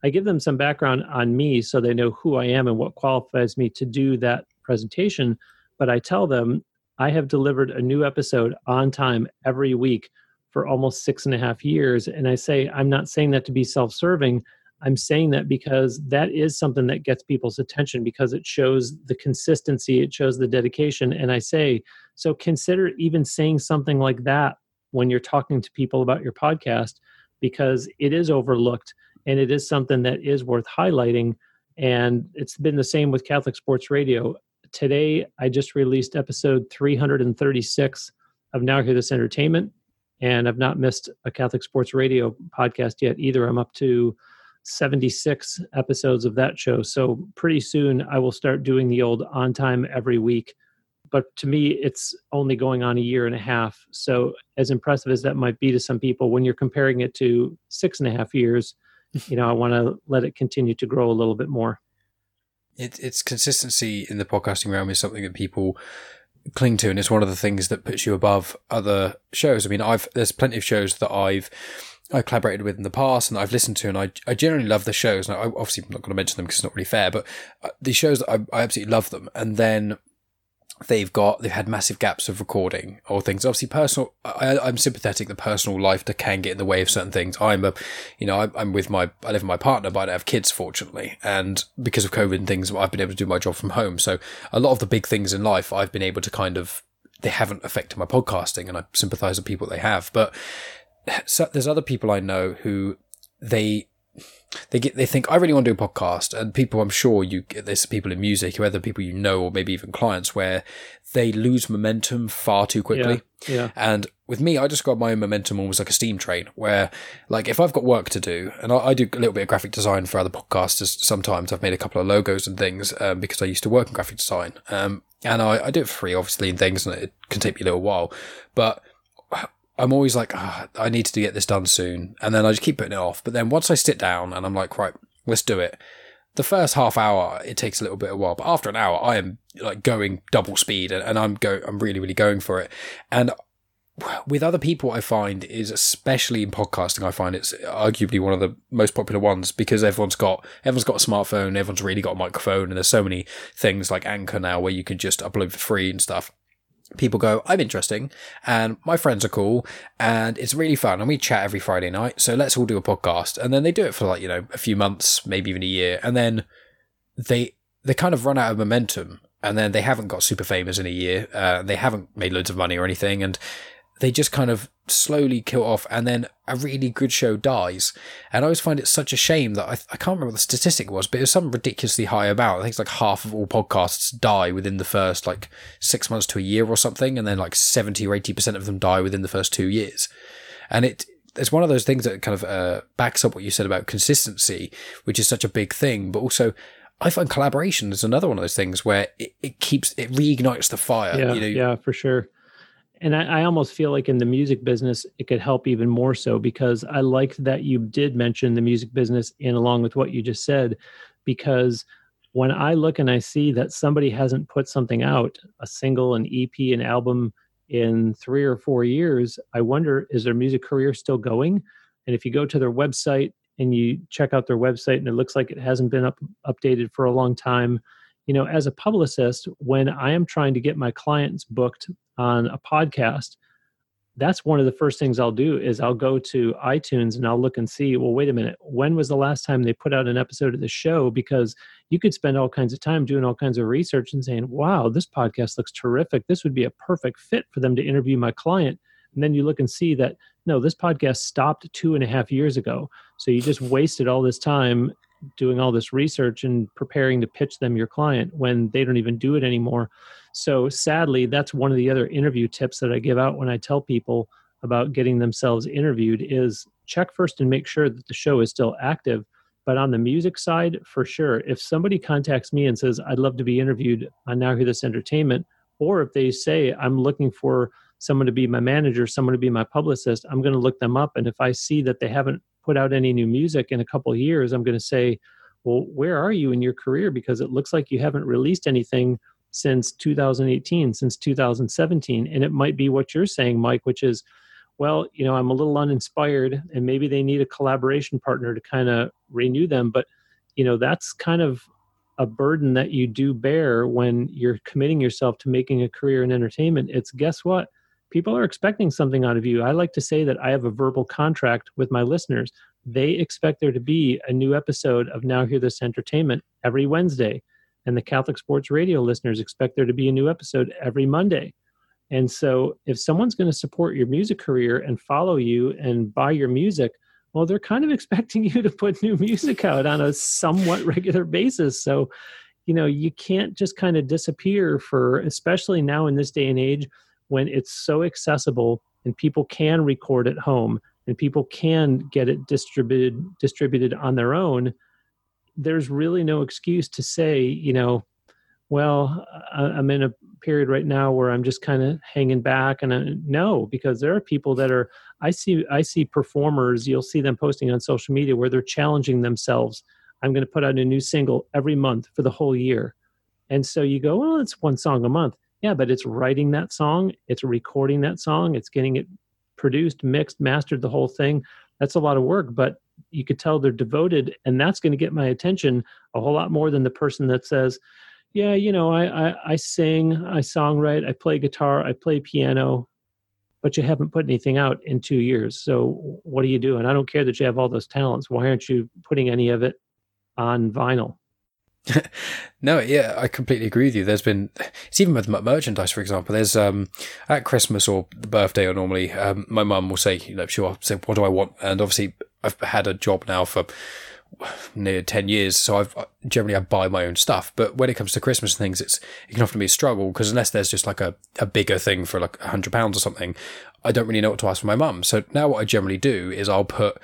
I give them some background on me so they know who I am and what qualifies me to do that presentation. But I tell them I have delivered a new episode on time every week for almost six and a half years. And I say, I'm not saying that to be self serving. I'm saying that because that is something that gets people's attention because it shows the consistency, it shows the dedication. And I say, so consider even saying something like that when you're talking to people about your podcast because it is overlooked and it is something that is worth highlighting. And it's been the same with Catholic Sports Radio. Today, I just released episode 336 of Now Hear This Entertainment, and I've not missed a Catholic Sports Radio podcast yet either. I'm up to 76 episodes of that show. So pretty soon I will start doing the old on time every week. But to me, it's only going on a year and a half. So, as impressive as that might be to some people, when you're comparing it to six and a half years, you know, I want to let it continue to grow a little bit more. It, it's consistency in the podcasting realm is something that people cling to, and it's one of the things that puts you above other shows. I mean, I've there's plenty of shows that I've I collaborated with in the past and I've listened to, and I, I generally love the shows. And I obviously I'm not going to mention them because it's not really fair, but uh, the shows I, I absolutely love them. And then they've got they've had massive gaps of recording or things. Obviously, personal. I, I'm sympathetic that personal life can get in the way of certain things. I'm a, you know, I, I'm with my I live with my partner, but I don't have kids, fortunately, and because of COVID and things, I've been able to do my job from home. So a lot of the big things in life, I've been able to kind of they haven't affected my podcasting, and I sympathise with people they have, but so there's other people I know who they they get they think I really want to do a podcast, and people I'm sure you there's people in music, whether people you know or maybe even clients, where they lose momentum far too quickly. Yeah, yeah. And with me, I just describe my own momentum almost like a steam train, where like if I've got work to do, and I, I do a little bit of graphic design for other podcasters. Sometimes I've made a couple of logos and things um, because I used to work in graphic design, um, and I, I do it for free, obviously, and things, and it can take me a little while, but I'm always like, oh, I need to get this done soon. And then I just keep putting it off. But then once I sit down and I'm like, right, let's do it. The first half hour, it takes a little bit of a while, but after an hour, I am like going double speed and, and I'm go, I'm really, really going for it. And with other people, I find is especially in podcasting, I find it's arguably one of the most popular ones because everyone's got everyone's got a smartphone, everyone's really got a microphone, and there's so many things like Anchor now where you can just upload for free and stuff people go, I'm interesting and my friends are cool and it's really fun and we chat every Friday night. So let's all do a podcast. And then they do it for like, you know, a few months, maybe even a year. And then they, they kind of run out of momentum and then they haven't got super famous in a year. Uh, they haven't made loads of money or anything. And they just kind of slowly kill off and then a really good show dies. And I always find it such a shame that I, I can't remember what the statistic was, but it was some ridiculously high amount. I think it's like half of all podcasts die within the first like six months to a year or something. And then like 70 or 80% of them die within the first two years. And it, it's one of those things that kind of uh, backs up what you said about consistency, which is such a big thing, but also I find collaboration is another one of those things where it, it keeps it reignites the fire. Yeah, you know? yeah, for sure and I, I, almost feel like in the music business it could help even more so because i liked that you did mention the music business and along with what you just said because when i look and i see that somebody hasn't put something out a single an ep an album in three or four years i wonder is their music career still going? And if you go to their website and you check out their website and it looks like it hasn't been up, updated for a long time you know as a publicist when i am trying to get my clients booked on a podcast that's one of the first things I'll do is I'll go to iTunes and I'll look and see, well, wait a minute, when was the last time they put out an episode of the show? Because you could spend all kinds of time doing all kinds of research and saying, wow, this podcast looks terrific. This would be a perfect fit for them to interview my client. And then you look and see that, no, this podcast stopped two and a half years ago. So you just wasted all this time doing all this research and preparing to pitch them your client when they don't even do it anymore. So sadly, that's one of the other interview tips that I give out when I tell people about getting themselves interviewed is check first and make sure that the show is still active. But on the music side, for sure, if somebody contacts me and says, I'd love to be interviewed on Now Hear This Entertainment, or if they say, I'm looking for someone to be my manager, someone to be my publicist, I'm going to look them up. And if I see that they haven't put out any new music in a couple of years, I'm going to say, well, where are you in your career? Because it looks like you haven't released anything since 2018, since 2017. And it might be what you're saying, Mike, which is, well, you know, I'm a little uninspired and maybe they need a collaboration partner to kind of renew them. But, you know, that's kind of a burden that you do bear when you're committing yourself to making a career in entertainment. It's guess what? People are expecting something out of you. I like to say that I have a verbal contract with my listeners. They expect there to be a new episode of Now Hear This Entertainment every Wednesday. And the Catholic Sports Radio listeners expect there to be a new episode every Monday. And so, if someone's going to support your music career and follow you and buy your music, well, they're kind of expecting you to put new music out on a somewhat regular basis. So, you know, you can't just kind of disappear for, especially now in this day and age when it's so accessible and people can record at home and people can get it distributed distributed on their own there's really no excuse to say you know well i'm in a period right now where i'm just kind of hanging back and I, no because there are people that are i see i see performers you'll see them posting on social media where they're challenging themselves. I'm going to put out a new single every month for the whole year. And so you go well it's one song a month yeah, but it's writing that song, it's recording that song, it's getting it produced, mixed, mastered, the whole thing. That's a lot of work, but you could tell they're devoted, and that's going to get my attention a whole lot more than the person that says, "Yeah, you know, I I, I sing, I songwrite, I play guitar, I play piano." But you haven't put anything out in two years. So what do you do? And I don't care that you have all those talents. Why aren't you putting any of it on vinyl? no, yeah, I completely agree with you. There's been, it's even with merchandise, for example. There's um at Christmas or the birthday or normally, um, my mum will say, you know, she'll say, "What do I want?" And obviously, I've had a job now for near 10 years so i've generally i buy my own stuff but when it comes to christmas and things it's it can often be a struggle because unless there's just like a, a bigger thing for like a hundred pounds or something i don't really know what to ask for my mum so now what i generally do is i'll put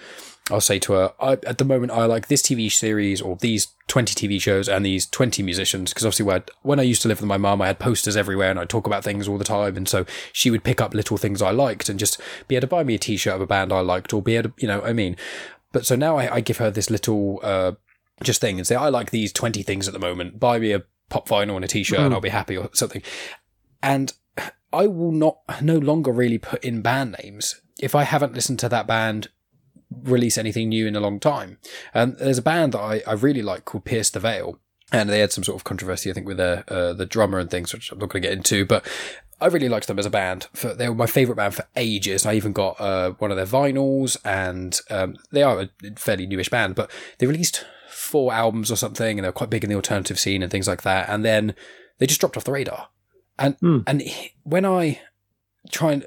I'll say to her, I, at the moment, I like this TV series or these 20 TV shows and these 20 musicians. Because obviously, when, when I used to live with my mum, I had posters everywhere and I'd talk about things all the time. And so she would pick up little things I liked and just be able to buy me a t shirt of a band I liked or be able to, you know, I mean, but so now I, I give her this little uh, just thing and say, I like these 20 things at the moment. Buy me a pop vinyl and a t shirt mm. and I'll be happy or something. And I will not no longer really put in band names if I haven't listened to that band release anything new in a long time. And there's a band that I, I really like called Pierce the Veil. And they had some sort of controversy, I think, with their, uh, the drummer and things, which I'm not going to get into. But I really liked them as a band. For, they were my favorite band for ages. I even got uh, one of their vinyls, and um, they are a fairly newish band. But they released four albums or something, and they're quite big in the alternative scene and things like that. And then they just dropped off the radar. And mm. and when I try and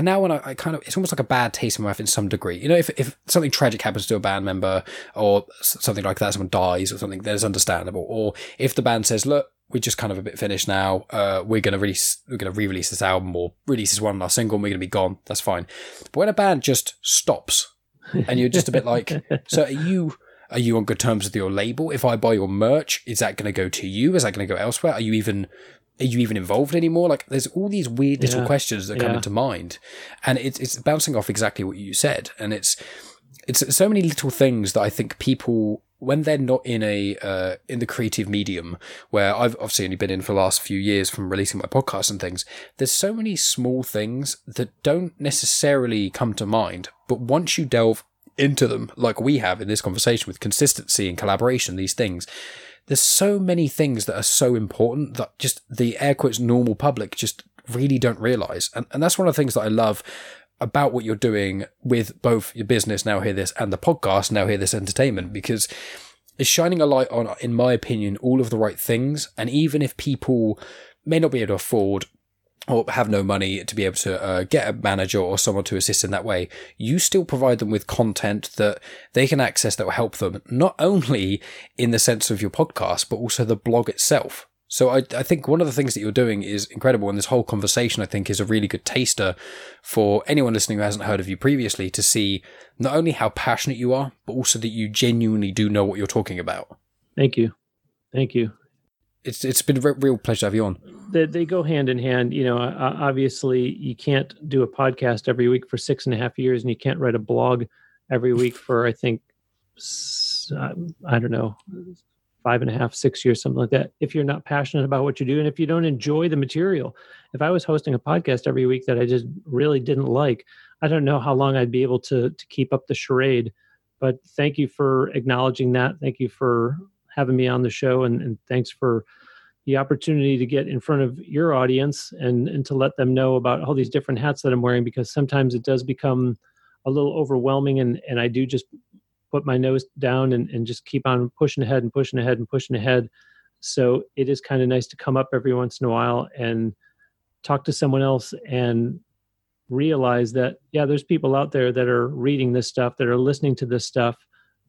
now when I, I, kind of it's almost like a bad taste in my mouth in some degree. You know, if if something tragic happens to a band member or something like that, someone dies or something, that is understandable. Or if the band says, "Look, we're just kind of a bit finished now. Uh, we're going to release, we're going to re-release this album or release this one last single and we're going to be gone. That's fine. But when a band just stops and you're just a bit like, so are you, are you on good terms with your label? If I buy your merch, is that going to go to you? Is that going to go elsewhere? Are you even, are you even involved anymore? Like there's all these weird little yeah. questions that come yeah. into mind and it's, it's bouncing off exactly what you said. And it's, it's so many little things that I think people when they're not in a uh, in the creative medium where I've obviously only been in for the last few years from releasing my podcast and things, there's so many small things that don't necessarily come to mind, but once you delve into them, like we have in this conversation with consistency and collaboration, these things, there's so many things that are so important that just the air quotes normal public just really don't realize. And, and that's one of the things that I love about what you're doing with both your business now hear this and the podcast now hear this entertainment because it's shining a light on in my opinion all of the right things and even if people may not be able to afford or have no money to be able to uh, get a manager or someone to assist in that way, you still provide them with content that they can access that will help them, not only in the sense of your podcast, but also the blog itself. So I, I think one of the things that you're doing is incredible, and this whole conversation I think is a really good taster for anyone listening who hasn't heard of you previously to see not only how passionate you are, but also that you genuinely do know what you're talking about. Thank you, thank you. It's it's been a real pleasure to have you on. They, they go hand in hand. You know, obviously you can't do a podcast every week for six and a half years, and you can't write a blog every week for I think uh, I don't know five and a half, six years, something like that, if you're not passionate about what you do and if you don't enjoy the material. If I was hosting a podcast every week that I just really didn't like, I don't know how long I'd be able to to keep up the charade. But thank you for acknowledging that. Thank you for having me on the show and, and thanks for the opportunity to get in front of your audience and, and to let them know about all these different hats that I'm wearing because sometimes it does become a little overwhelming and, and I do just put my nose down and, and just keep on pushing ahead and pushing ahead and pushing ahead. So it is kind of nice to come up every once in a while and talk to someone else and realize that, yeah, there's people out there that are reading this stuff, that are listening to this stuff.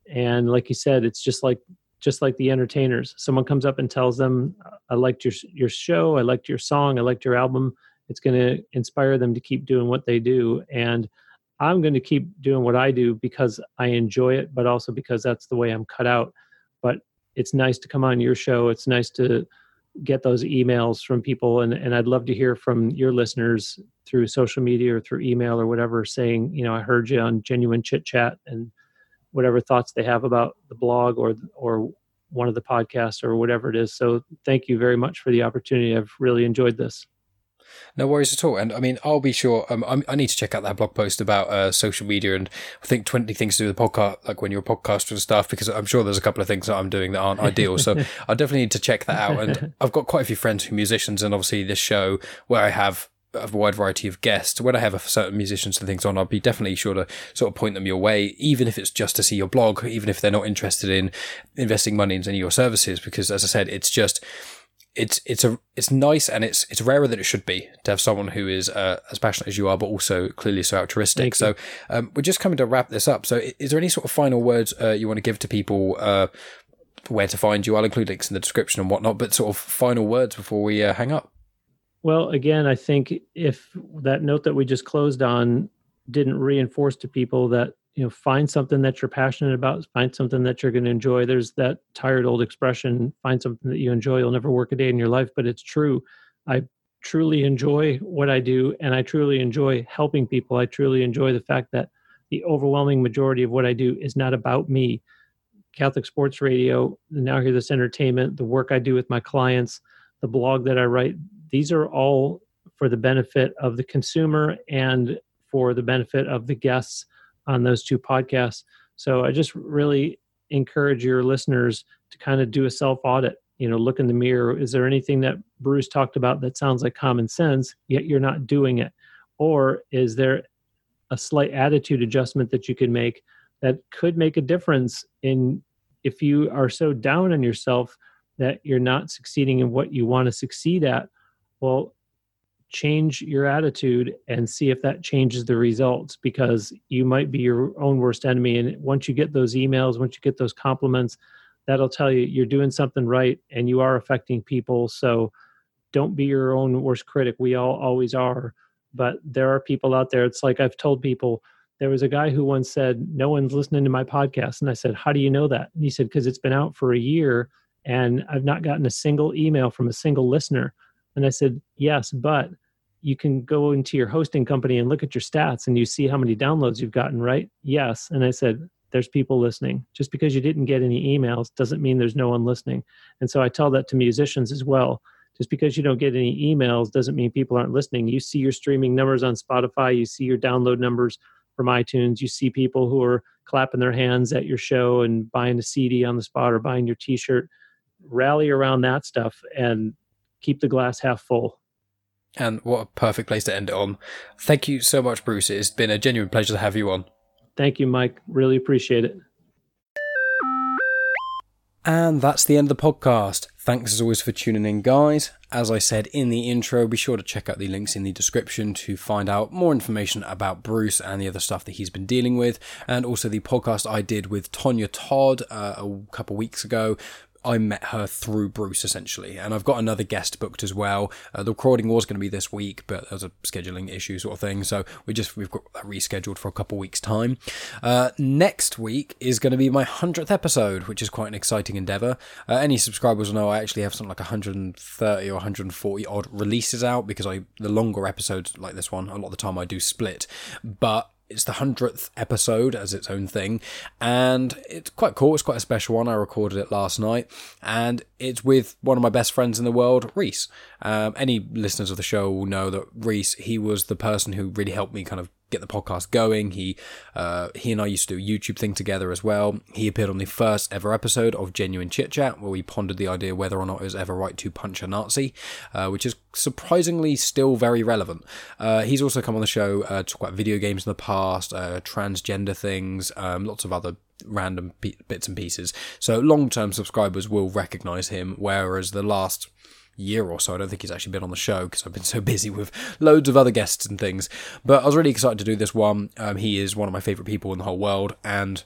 And like you said, it's just like just like the entertainers. Someone comes up and tells them, I liked your your show, I liked your song, I liked your album. It's going to inspire them to keep doing what they do. And I'm going to keep doing what I do because I enjoy it, but also because that's the way I'm cut out. But it's nice to come on your show. It's nice to get those emails from people. And, and I'd love to hear from your listeners through social media or through email or whatever saying, you know, I heard you on Genuine Chit Chat and whatever thoughts they have about the blog or, or one of the podcasts or whatever it is. So thank you very much for the opportunity. I've really enjoyed this. No worries at all. And I mean, I'll be sure. Um, I'm, i need to check out that blog post about uh, social media and I think 20 things to do with the podcast, like when you're a podcaster and stuff, because I'm sure there's a couple of things that I'm doing that aren't ideal. So I definitely need to check that out. And I've got quite a few friends who are musicians, and obviously this show where I have a wide variety of guests. When I have a, certain musicians and things on, I'll be definitely sure to sort of point them your way, even if it's just to see your blog, even if they're not interested in investing money into any of your services. Because as I said, it's just it's it's a it's nice and it's it's rarer than it should be to have someone who is uh, as passionate as you are, but also clearly so altruistic. So um, we're just coming to wrap this up. So is there any sort of final words uh, you want to give to people? Uh, where to find you? I'll include links in the description and whatnot. But sort of final words before we uh, hang up. Well, again, I think if that note that we just closed on didn't reinforce to people that you know find something that you're passionate about find something that you're going to enjoy. There's that tired old expression find something that you enjoy you'll never work a day in your life but it's true. I truly enjoy what i do and i truly enjoy helping people. I truly enjoy the fact that the overwhelming majority of what i do is not about me. Catholic sports radio now hear this entertainment the work i do with my clients the blog that i write these are all for the benefit of the consumer and for the benefit of the guests on those two podcasts. So I just really encourage your listeners to kind of do a self audit. You know, look in the mirror. Is there anything that Bruce talked about that sounds like common sense, yet you're not doing it? Or is there a slight attitude adjustment that you can make that could make a difference in if you are so down on yourself that you're not succeeding in what you want to succeed at? Well, change your attitude and see if that changes the results because you might be your own worst enemy. And once you get those emails once you get those compliments that'll tell you you're doing something right and you are affecting people. So don't be your own worst critic. We all always are but there are people out there. It's like i've told people there was a guy who once said no one's listening to my podcast. And i said how do you know that? And he said because it's been out for a year and i've not gotten a single email from a single listener and i said yes but you can go into your hosting company and look at your stats and you see how many downloads you've gotten, right? Yes. And I said, there's people listening. Just because you didn't get any emails doesn't mean there's no one listening. And so I tell that to musicians as well. Just because you don't get any emails doesn't mean people aren't listening. You see your streaming numbers on Spotify, you see your download numbers from iTunes, you see people who are clapping their hands at your show and buying a CD on the spot or buying your t shirt. Rally around that stuff and keep the glass half full. And what a perfect place to end it on. Thank you so much, Bruce. It's been a genuine pleasure to have you on. Thank you, Mike. Really appreciate it. And that's the end of the podcast. Thanks as always for tuning in, guys. As I said in the intro, be sure to check out the links in the description to find out more information about Bruce and the other stuff that he's been dealing with, and also the podcast I did with Tonya Todd uh, a couple weeks ago I met her through Bruce essentially, and I've got another guest booked as well. Uh, the recording was going to be this week, but there was a scheduling issue sort of thing, so we just we've got that rescheduled for a couple weeks time. Uh, next week is going to be my hundredth episode, which is quite an exciting endeavor. Uh, any subscribers will know I actually have something like 130 or 140 odd releases out because I the longer episodes like this one a lot of the time I do split, but it's the hundredth episode as its own thing, and it's quite cool. It's quite a special one. I recorded it last night, and it's with one of my best friends in the world, Reese. Um, any listeners of the show will know that Reese. He was the person who really helped me kind of get the podcast going. He uh, he and I used to do a YouTube thing together as well. He appeared on the first ever episode of Genuine Chit Chat, where we pondered the idea whether or not it was ever right to punch a Nazi, uh, which is surprisingly still very relevant. Uh, he's also come on the show uh, talk about video games in the past, uh, transgender things, um, lots of other random bits and pieces. So long term subscribers will recognize him, whereas the last year or so. I don't think he's actually been on the show because I've been so busy with loads of other guests and things. But I was really excited to do this one. Um, he is one of my favourite people in the whole world, and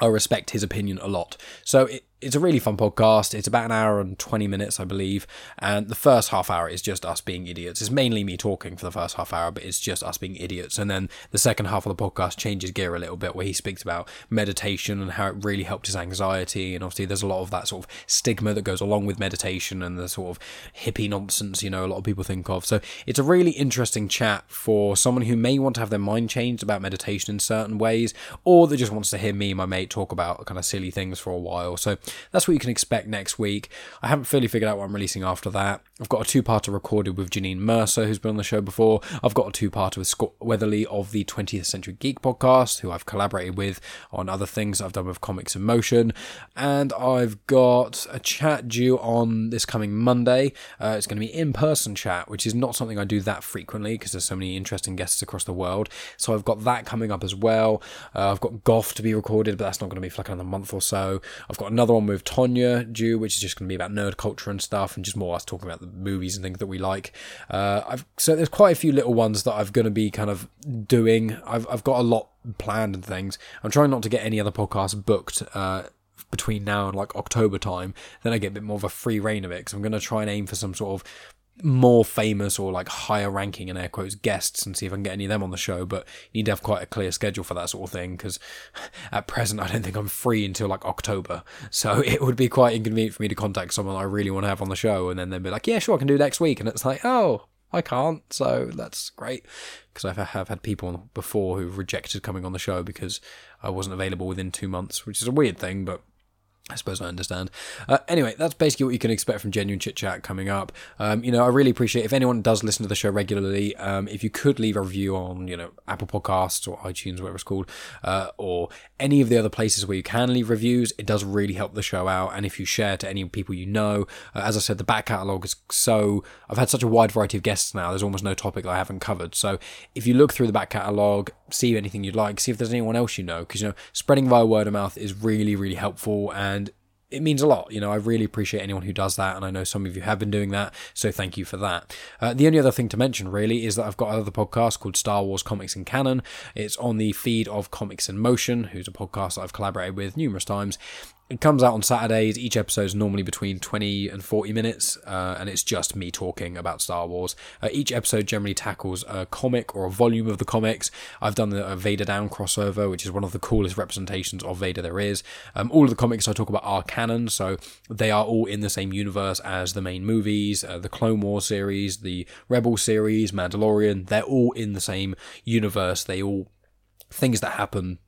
I respect his opinion a lot. So it, it's a really fun podcast. It's about an hour and 20 minutes, I believe. And the first half hour is just us being idiots. It's mainly me talking for the first half hour, but it's just us being idiots. And then the second half of the podcast changes gear a little bit where he speaks about meditation and how it really helped his anxiety. And obviously, there's a lot of that sort of stigma that goes along with meditation and the sort of hippie nonsense, you know, a lot of people think of. So it's a really interesting chat for someone who may want to have their mind changed about meditation in certain ways, or that just wants to hear me and my mate talk about kind of silly things for a while. So that's what you can expect next week. I haven't fully figured out what I'm releasing after that. I've got a two-parter recorded with Janine Mercer, who's been on the show before. I've got a two-parter with Scott Weatherly of the 20th Century Geek podcast, who I've collaborated with on other things I've done with Comics in Motion. And I've got a chat due on this coming Monday. Uh, it's going to be in-person chat, which is not something I do that frequently because there's so many interesting guests across the world. So I've got that coming up as well. Uh, I've got Goth to be recorded, but that's not going to be for like another month or so. I've got another with Tonya due, which is just going to be about nerd culture and stuff, and just more us talking about the movies and things that we like. Uh, I've so there's quite a few little ones that I'm going to be kind of doing. I've I've got a lot planned and things. I'm trying not to get any other podcasts booked. Uh, between now and like October time, then I get a bit more of a free reign of it because I'm going to try and aim for some sort of more famous or like higher ranking in air quotes guests and see if I can get any of them on the show. But you need to have quite a clear schedule for that sort of thing because at present I don't think I'm free until like October. So it would be quite inconvenient for me to contact someone I really want to have on the show and then they'd be like, yeah, sure, I can do next week. And it's like, oh, I can't. So that's great because I have had people before who've rejected coming on the show because I wasn't available within two months, which is a weird thing, but I suppose I understand. Uh, anyway, that's basically what you can expect from Genuine Chit Chat coming up. Um, you know, I really appreciate if anyone does listen to the show regularly, um, if you could leave a review on, you know, Apple Podcasts or iTunes, whatever it's called, uh, or any of the other places where you can leave reviews, it does really help the show out. And if you share to any people you know, uh, as I said, the back catalogue is so. I've had such a wide variety of guests now, there's almost no topic I haven't covered. So if you look through the back catalogue, see anything you'd like, see if there's anyone else you know, because, you know, spreading via word of mouth is really, really helpful. And it means a lot. You know, I really appreciate anyone who does that, and I know some of you have been doing that, so thank you for that. Uh, the only other thing to mention, really, is that I've got another podcast called Star Wars Comics and Canon. It's on the feed of Comics in Motion, who's a podcast that I've collaborated with numerous times, it comes out on Saturdays. Each episode is normally between 20 and 40 minutes, uh, and it's just me talking about Star Wars. Uh, each episode generally tackles a comic or a volume of the comics. I've done the Vader Down crossover, which is one of the coolest representations of Vader there is. Um, all of the comics I talk about are canon, so they are all in the same universe as the main movies, uh, the Clone Wars series, the Rebel series, Mandalorian. They're all in the same universe. They all things that happen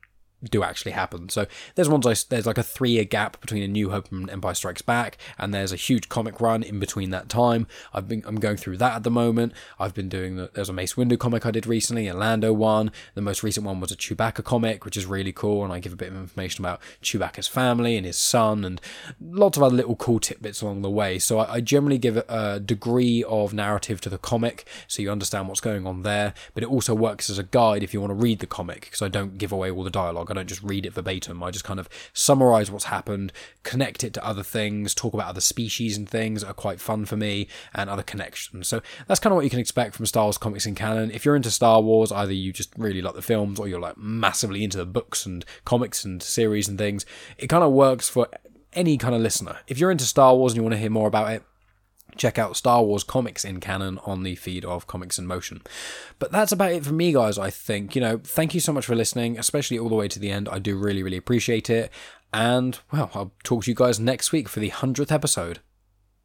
do actually happen. So there's ones I, there's like a three year gap between A New Hope and Empire Strikes Back, and there's a huge comic run in between that time. I've been I'm going through that at the moment. I've been doing the, there's a Mace Windu comic I did recently, a Lando one. The most recent one was a Chewbacca comic, which is really cool, and I give a bit of information about Chewbacca's family and his son, and lots of other little cool tidbits along the way. So I, I generally give a degree of narrative to the comic, so you understand what's going on there. But it also works as a guide if you want to read the comic, because I don't give away all the dialogue. I don't just read it verbatim. I just kind of summarize what's happened, connect it to other things, talk about other species and things that are quite fun for me, and other connections. So that's kind of what you can expect from Star Wars Comics and Canon. If you're into Star Wars, either you just really like the films or you're like massively into the books and comics and series and things, it kind of works for any kind of listener. If you're into Star Wars and you want to hear more about it, check out Star Wars Comics and Canon on the feed of Comics in Motion. But that's about it for me, guys, I think. You know, thank you so much for listening, especially all the way to the end. I do really, really appreciate it. And, well, I'll talk to you guys next week for the 100th episode.